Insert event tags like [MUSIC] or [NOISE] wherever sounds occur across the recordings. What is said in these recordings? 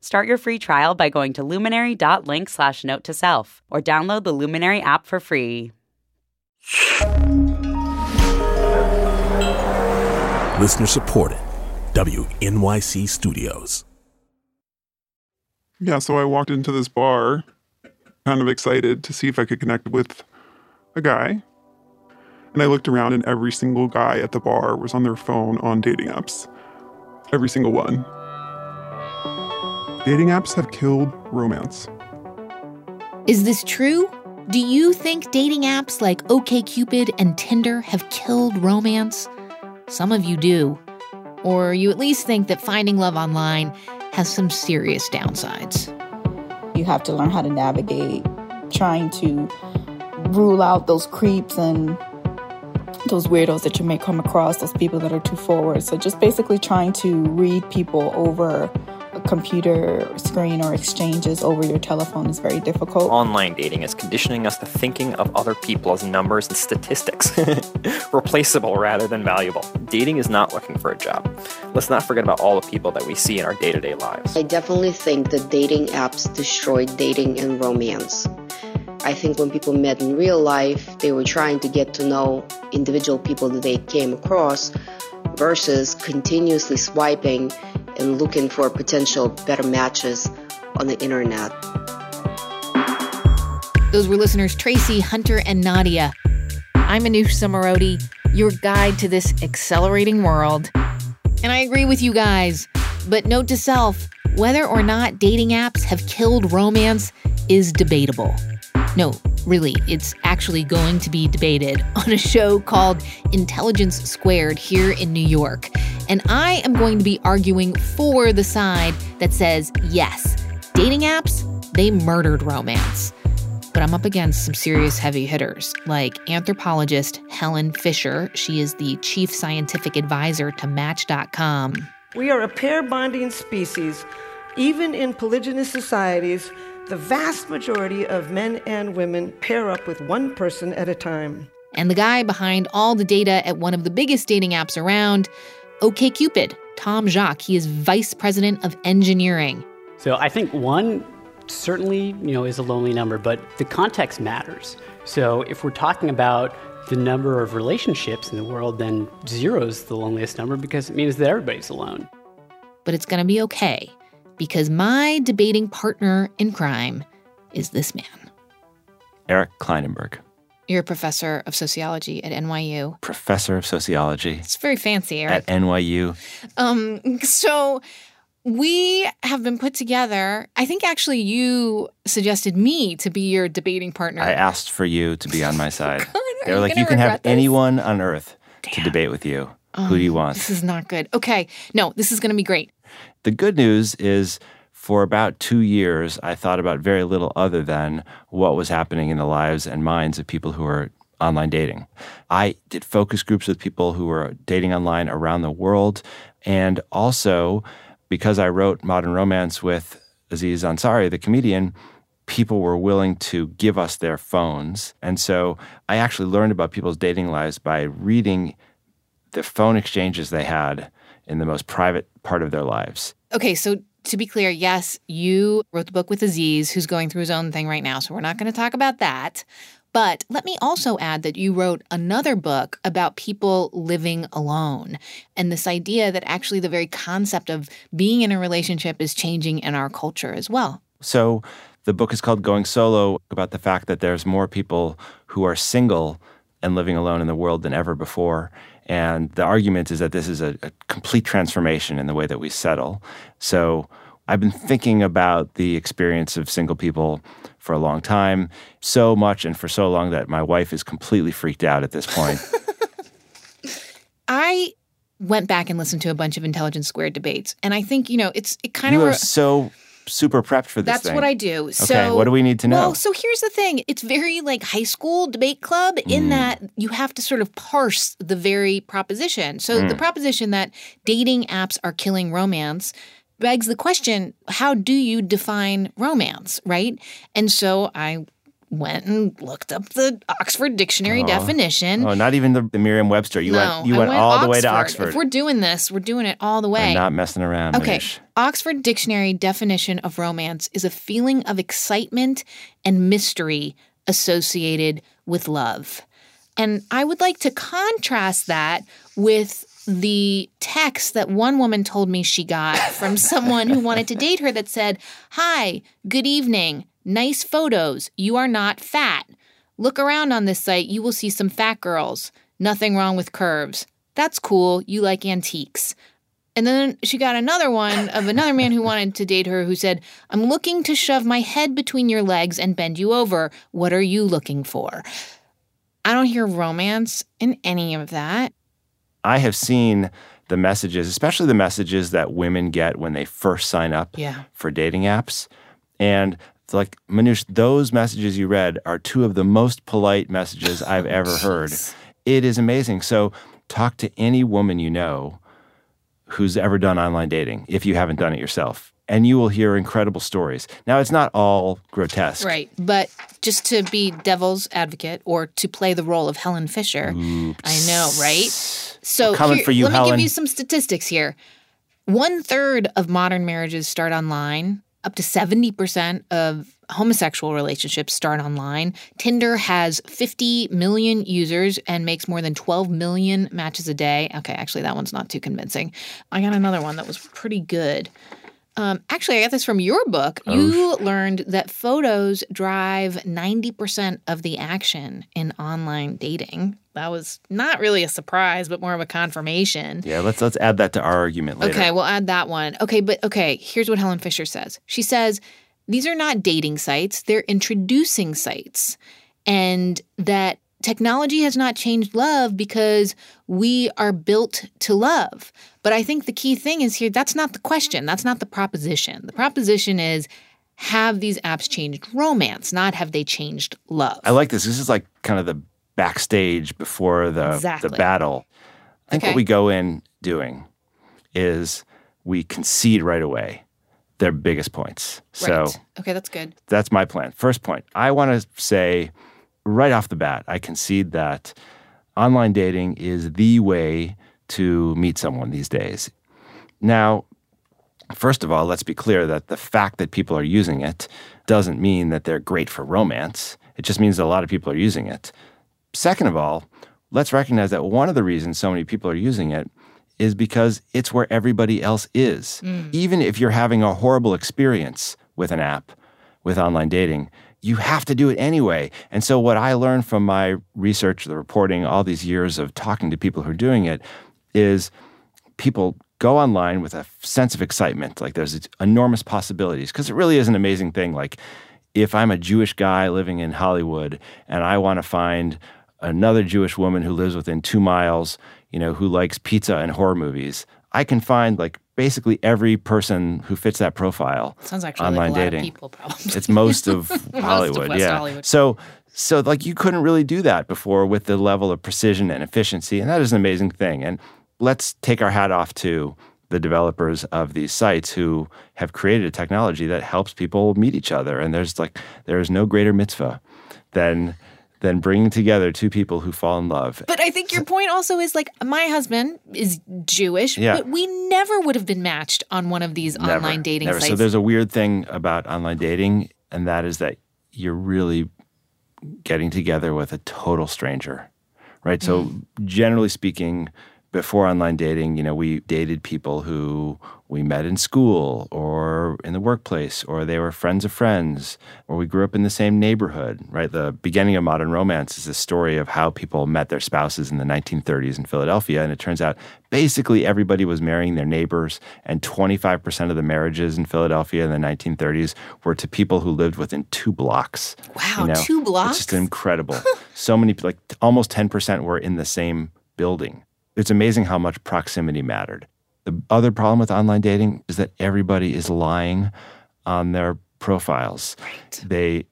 Start your free trial by going to luminary.link slash note to self or download the Luminary app for free. Listener supported. WNYC Studios. Yeah, so I walked into this bar, kind of excited to see if I could connect with a guy. And I looked around, and every single guy at the bar was on their phone on dating apps. Every single one. Dating apps have killed romance. Is this true? Do you think dating apps like OKCupid and Tinder have killed romance? Some of you do. Or you at least think that finding love online has some serious downsides. You have to learn how to navigate trying to rule out those creeps and those weirdos that you may come across, those people that are too forward. So just basically trying to read people over computer screen or exchanges over your telephone is very difficult. Online dating is conditioning us to thinking of other people as numbers and statistics, [LAUGHS] replaceable rather than valuable. Dating is not looking for a job. Let's not forget about all the people that we see in our day to day lives. I definitely think that dating apps destroyed dating and romance. I think when people met in real life, they were trying to get to know individual people that they came across versus continuously swiping and looking for potential better matches on the internet. Those were listeners Tracy, Hunter, and Nadia. I'm Manoush Zomorodi, your guide to this accelerating world. And I agree with you guys. But note to self whether or not dating apps have killed romance is debatable. No, really, it's actually going to be debated [LAUGHS] on a show called Intelligence Squared here in New York. And I am going to be arguing for the side that says yes, dating apps, they murdered romance. But I'm up against some serious heavy hitters, like anthropologist Helen Fisher. She is the chief scientific advisor to Match.com. We are a pair bonding species. Even in polygynous societies, the vast majority of men and women pair up with one person at a time. And the guy behind all the data at one of the biggest dating apps around, OKCupid, Tom Jacques. He is vice president of engineering. So I think one certainly, you know, is a lonely number, but the context matters. So if we're talking about the number of relationships in the world, then zero is the loneliest number because it means that everybody's alone. But it's going to be okay because my debating partner in crime is this man. Eric Klinenberg. You're a professor of sociology at NYU. Professor of sociology. It's very fancy, Eric. At NYU. Um, so we have been put together. I think actually you suggested me to be your debating partner. I asked for you to be on my [LAUGHS] side. God, they were like, you can have this? anyone on earth Damn. to debate with you. Oh, Who do you want? This is not good. Okay. No, this is going to be great. The good news is for about two years, I thought about very little other than what was happening in the lives and minds of people who are online dating. I did focus groups with people who were dating online around the world. And also, because I wrote Modern Romance with Aziz Ansari, the comedian, people were willing to give us their phones. And so I actually learned about people's dating lives by reading the phone exchanges they had in the most private part of their lives. Okay, so to be clear, yes, you wrote the book with Aziz, who's going through his own thing right now. So we're not going to talk about that. But let me also add that you wrote another book about people living alone and this idea that actually the very concept of being in a relationship is changing in our culture as well. So the book is called Going Solo about the fact that there's more people who are single and living alone in the world than ever before. And the argument is that this is a, a, complete transformation in the way that we settle. So I've been thinking about the experience of single people for a long time, so much and for so long that my wife is completely freaked out at this point. [LAUGHS] I went back and listened to a bunch of Intelligence Squared debates, and I think you know it's it kind you of are so super prepped for this That's thing. what I do. Okay, So what do we need to know? Well, so here's the thing. It's very like high school debate club Mm. in that you have to sort of parse the very proposition. So the Mm. proposition that dating apps are killing romance begs the question, how do you define romance, right? And so I went and looked up the Oxford Dictionary Oh. definition. Oh, not even the, the Merriam-Webster. You no, went. You I went, all the way to Oxford. Oxford. If we're doing this, we're doing it all the way. I'm not messing around. Okay. Oxford Dictionary definition of romance is a feeling of excitement and mystery associated with love. And I would like to contrast that with the text that one woman told me she got from [LAUGHS] someone who wanted to date her that said, Hi, good evening. Nice photos. You are not fat. Look around on this site. You will see some fat girls. Nothing wrong with curves. That's cool. You like antiques. And then she got another one of another man who wanted to date her who said, I'm looking to shove my head between your legs and bend you over. What are you looking for? I don't hear romance in any of that. I have seen the messages, especially the messages that women get when they first sign up Yeah. for dating apps. And it's like, Manoush, those messages you read are two of the most polite messages [LAUGHS] I've ever heard. It is amazing. So, talk to any woman you know who's ever done online dating, if you haven't done it yourself, and you will hear incredible stories. Now, it's not all grotesque. Right. But just to be devil's advocate or to play the role of Helen Fisher, I know, right? So here- you, let me give you some statistics here. One third of modern marriages start online. Up to 70% of homosexual relationships start online. Tinder has 50 million users and makes more than 12 million matches a day. Okay, actually, that one's not too convincing. I got another one that was pretty good. Um, actually, I got this from your book. You learned that photos drive 90% of the action in online dating. That was not really a surprise, but more of a confirmation. Yeah, let's let's add that to our argument later. Okay, we'll add that one. Okay, but okay, here's what Helen Fisher says. She says these are not dating sites, they're introducing sites. And that technology has not changed love because we are built to love. But I think the key thing is here that's not the question, that's not the proposition. The proposition is have these apps changed romance, not have they changed love? I like this. This is like kind of the backstage before the Exactly. the battle. I think Okay. what we go in doing is we concede right away their biggest points. So right. Okay, that's good. that's my plan. First point, I want to say right off the bat, I concede that online dating is the way to meet someone these days. Now, first of all, let's be clear that the fact that people are using it doesn't mean that they're great for romance. It just means that a lot of people are using it. Second of all, let's recognize that one of the reasons so many people are using it is because it's where everybody else is. Mm. Even if you're having a horrible experience with an app, with online dating, you have to do it anyway. And so, what I learned from my research, the reporting, all these years of talking to people who are doing it, is people go online with a sense of excitement. Like there's enormous possibilities because it really is an amazing thing. Like if I'm a Jewish guy living in Hollywood and I want to find another Jewish woman who lives within two miles, you know, who likes pizza and horror movies, I can find like basically every person who fits that profile. Sounds actually online like a lot dating. of people, probably. It's [LAUGHS] most of Hollywood, West yeah. Hollywood. So, so like you couldn't really do that before with the level of precision and efficiency, and that is an amazing thing. And let's take our hat off to the developers of these sites who have created a technology that helps people meet each other. And there's like there is no greater mitzvah than than bringing together two people who fall in love. But I think your point also is like my husband is Jewish, Yeah. but we never would have been matched on one of these Never, online dating never. sites. So there's a weird thing about online dating, and that is that you're really getting together with a total stranger, right? So Mm. generally speaking, before online dating, you know, we dated people who we met in school or in the workplace, or they were friends of friends, or we grew up in the same neighborhood, right? The beginning of modern romance is the story of how people met their spouses in the 1930s in Philadelphia. And it turns out basically everybody was marrying their neighbors, and 25% of the marriages in Philadelphia in the 1930s were to people who lived within two blocks. Wow, two blocks? It's just incredible. [LAUGHS] so many, like almost 10% were in the same building. It's amazing how much proximity mattered. The other problem with online dating is that everybody is lying on their profiles. They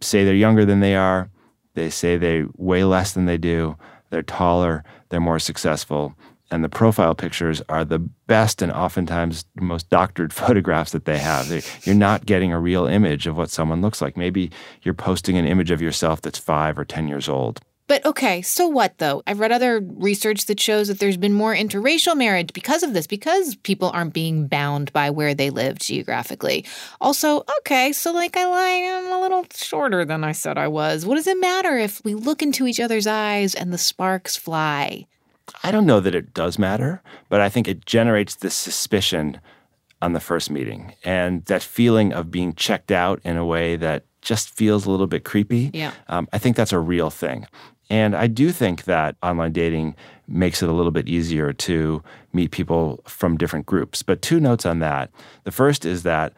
say they're younger than they are. They say they weigh less than they do. They're taller. They're more successful. And the profile pictures are the best and oftentimes most doctored [LAUGHS] photographs that they have. They, you're not getting a real image of what someone looks like. Maybe you're posting an image of yourself that's five or 10 years old. But okay, so what though? I've read other research that shows that there's been more interracial marriage because of this, because people aren't being bound by where they live geographically. Also, okay, so like I lie, I'm a little shorter than I said I was. What does it matter if we look into each other's eyes and the sparks fly? I don't know that it does matter, but I think it generates this suspicion on the first meeting and that feeling of being checked out in a way that just feels a little bit creepy. Yeah. Um, I think that's a real thing. And I do think that online dating makes it a little bit easier to meet people from different groups. But two notes on that. The first is that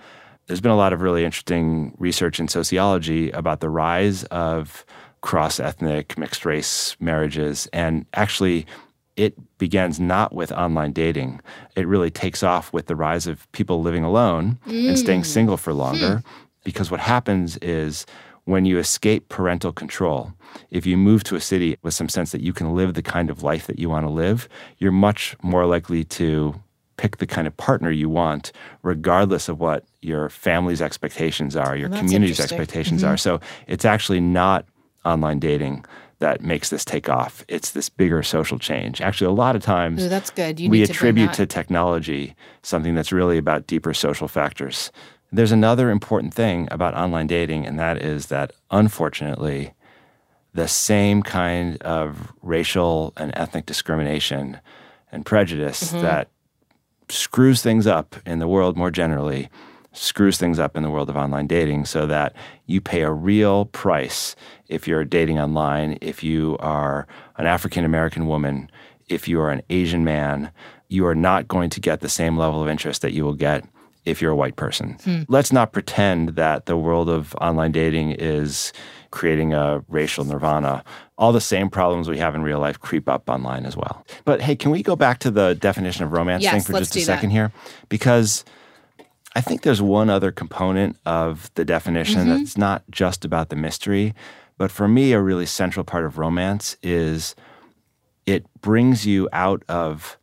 there's been a lot of really interesting research in sociology about the rise of cross ethnic, mixed race marriages. And actually, it begins not with online dating. It really takes off with the rise of people living alone mm. and staying single for longer. Hmm. Because what happens is when you escape parental control, if you move to a city with some sense that you can live the kind of life that you want to live, you're much more likely to pick the kind of partner you want, regardless of what your family's expectations are, your well, community's expectations mm-hmm. are. So it's actually not online dating that makes this take off. It's this bigger social change. Actually, a lot of times Ooh, that's good. You we attribute to technology something that's really about deeper social factors. There's another important thing about online dating, and that is that unfortunately, the same kind of racial and ethnic discrimination and prejudice mm-hmm. that screws things up in the world more generally screws things up in the world of online dating so that you pay a real price if you're dating online, if you are an African American woman, if you are an Asian man, you are not going to get the same level of interest that you will get if you're a white person. Hmm. Let's not pretend that the world of online dating is creating a racial nirvana. All the same problems we have in real life creep up online as well. But hey, can we go back to the definition of romance yes, thing for just a second that. here? Because I think there's one other component of the definition mm-hmm. that's not just about the mystery, but for me, a really central part of romance is it brings you out of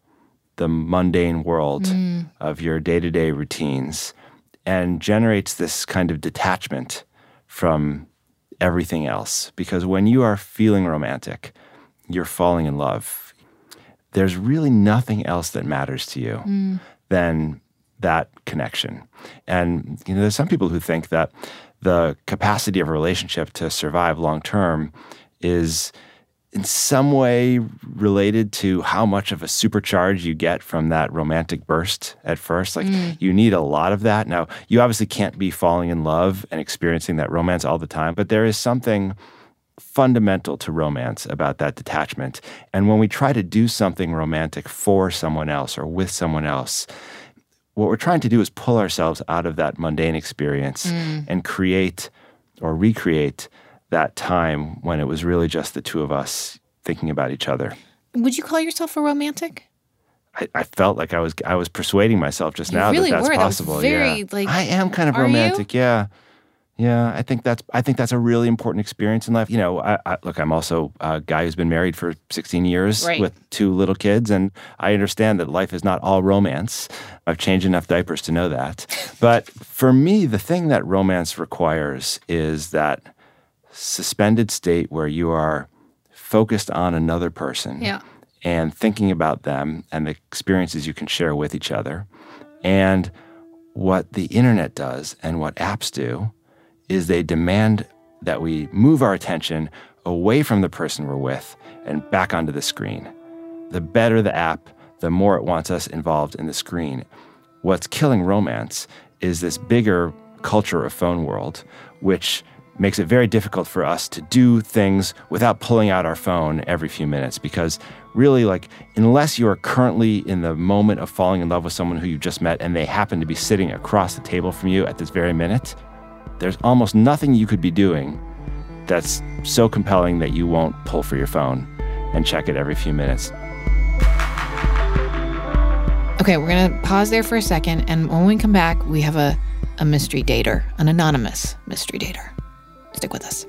the mundane world mm. of your day to day routines and generates this kind of detachment from everything else. Because when you are feeling romantic, you're falling in love. There's really nothing else that matters to you mm. than that connection. And you know, there's some people who think that the capacity of a relationship to survive long term is in some way related to how much of a supercharge you get from that romantic burst at first. Like mm. you need a lot of that. Now, you obviously can't be falling in love and experiencing that romance all the time, but there is something fundamental to romance about that detachment. And when we try to do something romantic for someone else or with someone else, what we're trying to do is pull ourselves out of that mundane experience mm. and create or recreate that time when it was really just the two of us thinking about each other. Would you call yourself a romantic? I, I felt like I was I was persuading myself just you now really that that's were. possible. That very, yeah. like, I am kind of romantic. You? Yeah. Yeah, I think that's I think that's a really important experience in life. You know, I, I, look, I'm also a guy who's been married for 16 years right. with two little kids, and I understand that life is not all romance. I've changed enough diapers to know that. [LAUGHS] But for me, the thing that romance requires is that suspended state where you are focused on another person yeah. and thinking about them and the experiences you can share with each other, and what the internet does and what apps do is they demand that we move our attention away from the person we're with and back onto the screen. The better the app, the more it wants us involved in the screen. What's killing romance is this bigger culture of phone world, which makes it very difficult for us to do things without pulling out our phone every few minutes because really like unless you are currently in the moment of falling in love with someone who you just met and they happen to be sitting across the table from you at this very minute there's almost nothing you could be doing that's so compelling that you won't pull for your phone and check it every few minutes. Okay, we're going to pause there for a second. And when we come back, we have a, a mystery dater, an anonymous mystery dater. Stick with us.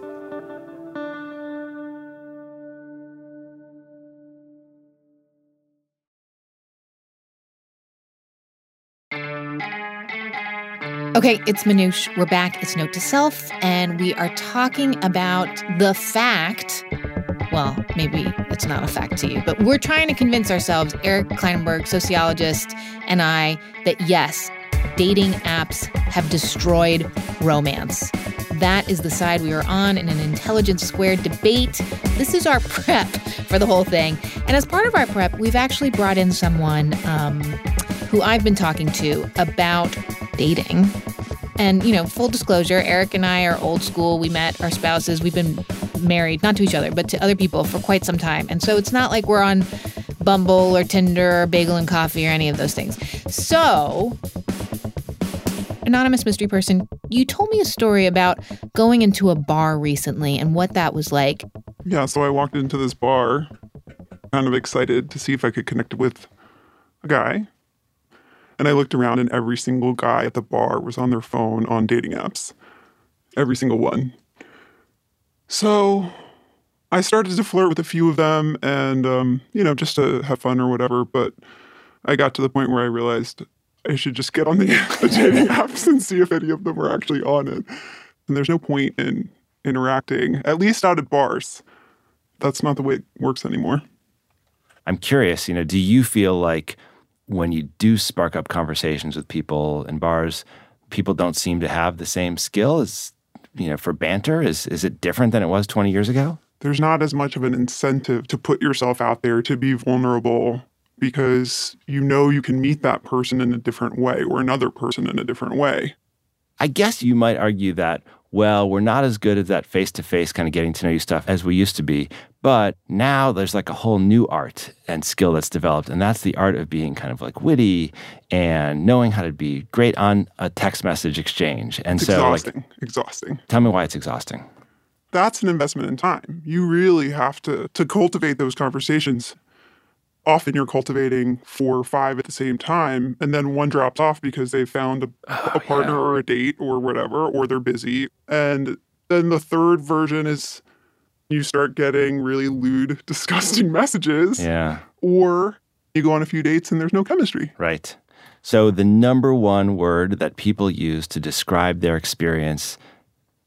Okay, it's Manoush. We're back. It's Note to Self, and we are talking about the fact. Well, maybe it's not a fact to you, but we're trying to convince ourselves, Eric Klinenberg, sociologist, and I, that yes, dating apps have destroyed romance. That is the side we are on in an intelligence squared debate. This is our [LAUGHS] prep for the whole thing. And as part of our prep, we've actually brought in someone um, who I've been talking to about dating. And, you know, full disclosure, Eric and I are old school. We met our spouses. We've been married, not to each other, but to other people for quite some time. And so it's not like we're on Bumble or Tinder or Bagel and Coffee or any of those things. So, anonymous mystery person, you told me a story about going into a bar recently and what that was like. Yeah, so I walked into this bar, kind of excited to see if I could connect with a guy. And I looked around, and every single guy at the bar was on their phone on dating apps. Every single one. So I started to flirt with a few of them and, um, you know, just to have fun or whatever. But I got to the point where I realized I should just get on the, the dating [LAUGHS] apps and see if any of them are actually on it. And there's no point in interacting, at least out at bars. That's not the way it works anymore. I'm curious, you know, do you feel like when you do spark up conversations with people in bars, people don't seem to have the same skill as, you know, for banter? Is is it different than it was 20 years ago? There's not as much of an incentive to put yourself out there to be vulnerable because you know you can meet that person in a different way or another person in a different way. I guess you might argue that, well, we're not as good at that face to face kind of getting to know you stuff as we used to be. But now there's like a whole new art and skill that's developed. And that's the art of being kind of like witty and knowing how to be great on a text message exchange. And It's so, exhausting. like, exhausting. tell me why it's exhausting. That's an investment in time. You really have to to cultivate those conversations. Often you're cultivating four or five at the same time, and then one drops off because they found a, Oh, a partner or a date or whatever, or they're busy. And then the third version is you start getting really lewd, [LAUGHS] disgusting messages, Yeah. or you go on a few dates and there's no chemistry. Right. So, the number one word that people use to describe their experience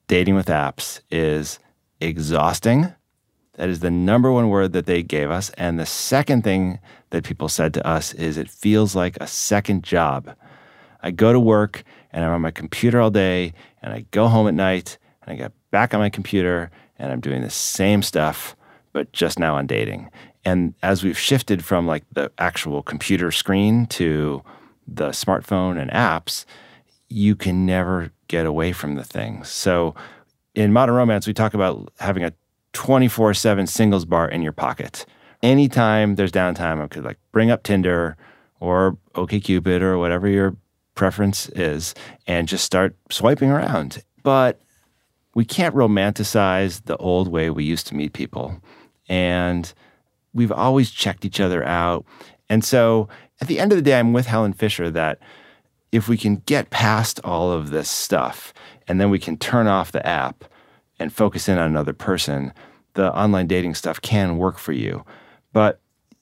dating with apps is exhausting. That is the number one word that they gave us. And the second thing that people said to us is it feels like a second job. I go to work and I'm on my computer all day, and I go home at night and I get back on my computer and I'm doing the same stuff, but just now on dating. And as we've shifted from like the actual computer screen to the smartphone and apps, you can never get away from the things. So in modern romance, we talk about having a 24 7 singles bar in your pocket. Anytime there's downtime, I could like bring up Tinder or OKCupid or whatever your preference is and just start swiping around. But we can't romanticize the old way we used to meet people. And we've always checked each other out. And so at the end of the day, I'm with Helen Fisher that if we can get past all of this stuff and then we can turn off the app and focus in on another person, the online dating stuff can work for you. But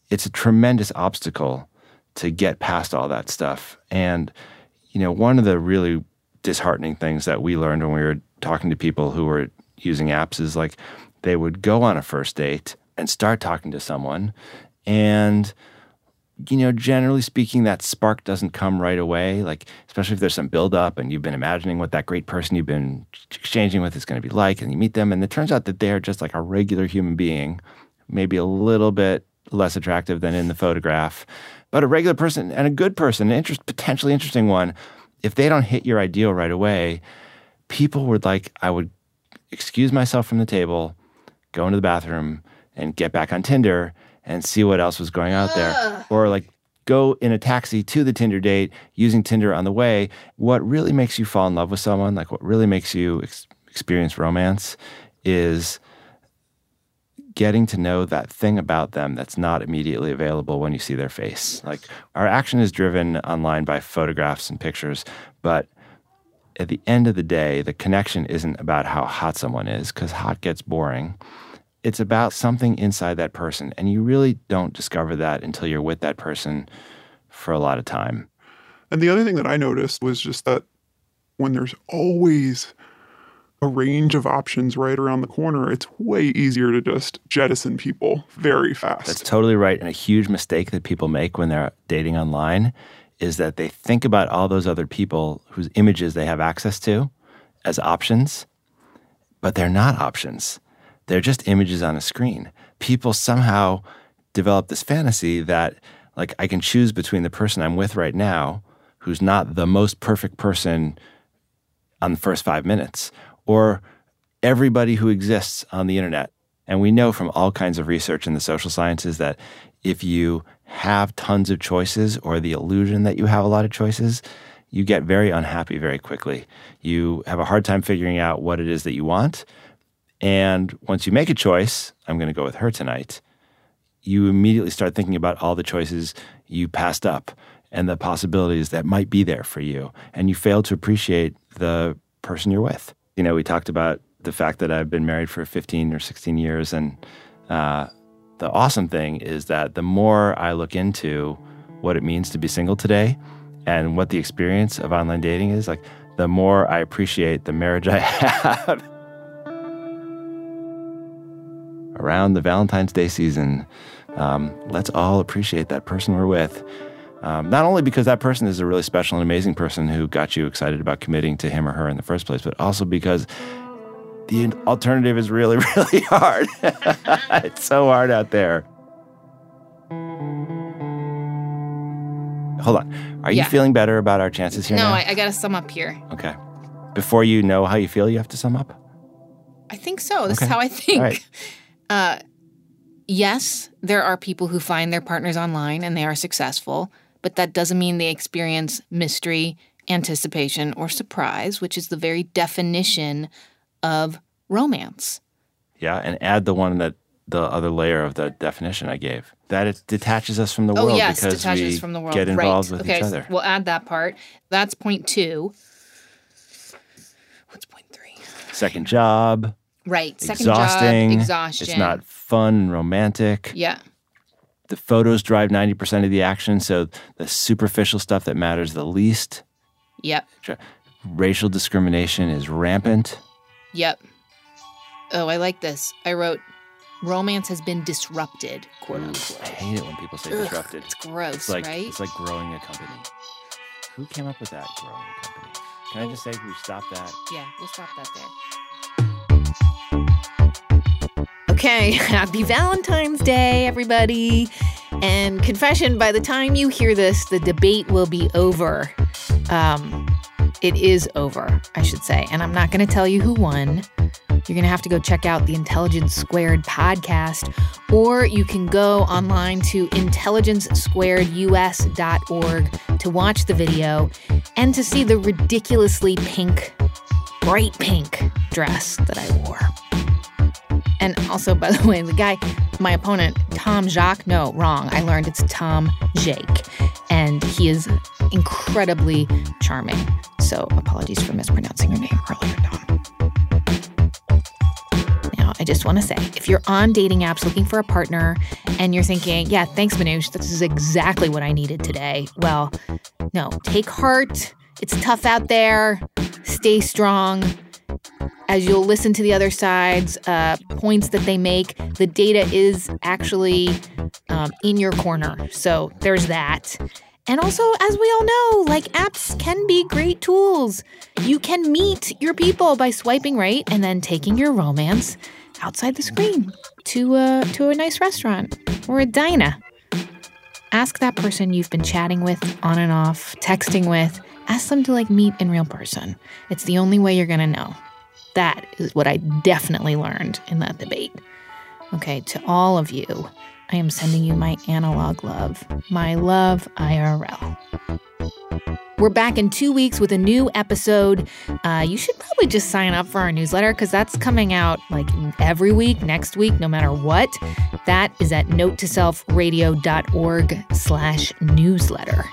it's a tremendous obstacle to get past all that stuff. And, you know, one of the really disheartening things that we learned when we were talking to people who were using apps is like they would go on a first date and start talking to someone and you know generally speaking that spark doesn't come right away like especially if there's some build up and you've been imagining what that great person you've been exchanging with is going to be like and you meet them and it turns out that they're just like a regular human being maybe a little bit less attractive than in the photograph but a regular person and a good person an interest, potentially interesting one. If they don't hit your ideal right away people would like i would excuse myself from the table go into the bathroom and get back on tinder and see what else was going out there or like go in a taxi to the tinder date using tinder on the way what really makes you fall in love with someone like what really makes you ex- experience romance is getting to know that thing about them that's not immediately available when you see their face. Like our action is driven online by photographs and pictures, but at the end of the day, the connection isn't about how hot someone is, because hot gets boring. It's about something inside that person. And you really don't discover that until you're with that person for a lot of time. And the other thing that I noticed was just that when there's always a range of options right around the corner, it's way easier to just jettison people very fast. That's totally right. And a huge mistake that people make when they're dating online is that they think about all those other people whose images they have access to as options, but they're not options. They're just images on a screen. People somehow develop this fantasy that, like, I can choose between the person I'm with right now, who's not the most perfect person on the first five minutes, or everybody who exists on the internet. And we know from all kinds of research in the social sciences that if you have tons of choices or the illusion that you have a lot of choices, you get very unhappy very quickly. You have a hard time figuring out what it is that you want. And once you make a choice, I'm going to go with her tonight, you immediately start thinking about all the choices you passed up and the possibilities that might be there for you. And you fail to appreciate the person you're with. You know, we talked about the fact that I've been married for 15 or 16 years and uh, the awesome thing is that the more I look into what it means to be single today and what the experience of online dating is, like the more I appreciate the marriage I [LAUGHS] have. Around the Valentine's Day season, um, let's all appreciate that person we're with. Um, not only because that person is a really special and amazing person who got you excited about committing to him or her in the first place, but also because the alternative is really, [LAUGHS] really hard. [LAUGHS] it's so hard out there. Hold on. Are Yeah. you feeling better about our chances here No, now? I, I got to sum up here. okay. Before you know how you feel, you have to sum up? I think so. This Okay. is how I think. Right. [LAUGHS] Uh, yes, there are people who find their partners online and they are successful, but that doesn't mean they experience mystery, anticipation, or surprise, which is the very definition of romance. Yeah. And add the one that the other layer of the definition I gave that it detaches us from the oh, world yes, because detaches we from the world. get involved right. with okay, each other. We'll add that part. That's point two. What's point three? Second job, Right. Second exhausting. job, exhaustion. It's not fun and romantic. Yeah. the photos drive 90% of the action so the superficial stuff that matters the least Yep. racial discrimination is rampant Yep. Oh, I like this. I wrote, romance has been disrupted, quote unquote. i hate it when people say Ugh, disrupted It's gross, it's like right? it's like growing a company who came up with that growing a company can i just say we stop that Yeah, we'll stop that there. Okay, [LAUGHS] happy Valentine's Day, everybody. And confession, by the time you hear this, the debate will be over. Um, it is over, I should say. And I'm not going to tell you who won. You're going to have to go check out the Intelligence Squared podcast, or you can go online to intelligencesquaredus.org to watch the video and to see the ridiculously pink, bright pink dress that I wore. And also, by [LAUGHS] the way, the guy, my opponent, Tom Jacques, no, wrong. I learned it's Tom Jake. And he is incredibly charming. So apologies for mispronouncing your name earlier, Tom. Now, I just want to say if you're on dating apps looking for a partner and you're thinking, yeah, thanks, Manoush, this is exactly what I needed today. Well, no, take heart. It's tough out there. Stay strong as you'll listen to the other side's uh, points that they make, the data is actually um, in your corner. So there's that. And also, as we all know, like apps can be great tools. You can meet your people by swiping right and then taking your romance outside the screen to a, to a nice restaurant or a diner. Ask that person you've been chatting with on and off, texting with, ask them to like meet in real person. It's the only way you're to know. That is what I definitely learned in that debate. Okay, to all of you, I am sending you my analog love, my love IRL. We're back in two weeks with a new episode. Uh, you should probably just sign up for our newsletter because that's coming out like every week, next week, no matter what. That is at notetoselfradio.org slash newsletter.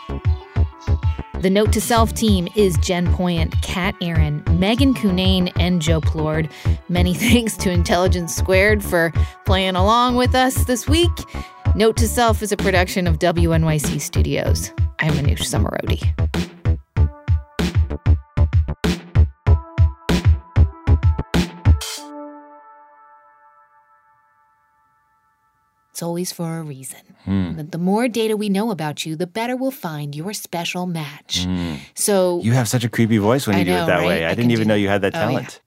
The Note to Self team is Jen Poyant, Kat Aaron, Megan Cunane, and Joe Plourde. Many [LAUGHS] thanks to Intelligence Squared for playing along with us this week. Note to Self is a production of WNYC Studios. I'm Manoush Zomorodi. It's always for a reason. Hmm. The, more data we know about you, the better we'll find your special match. So You have such a creepy voice when you do it that right? way. I, I didn't even do know you had that Oh, talent.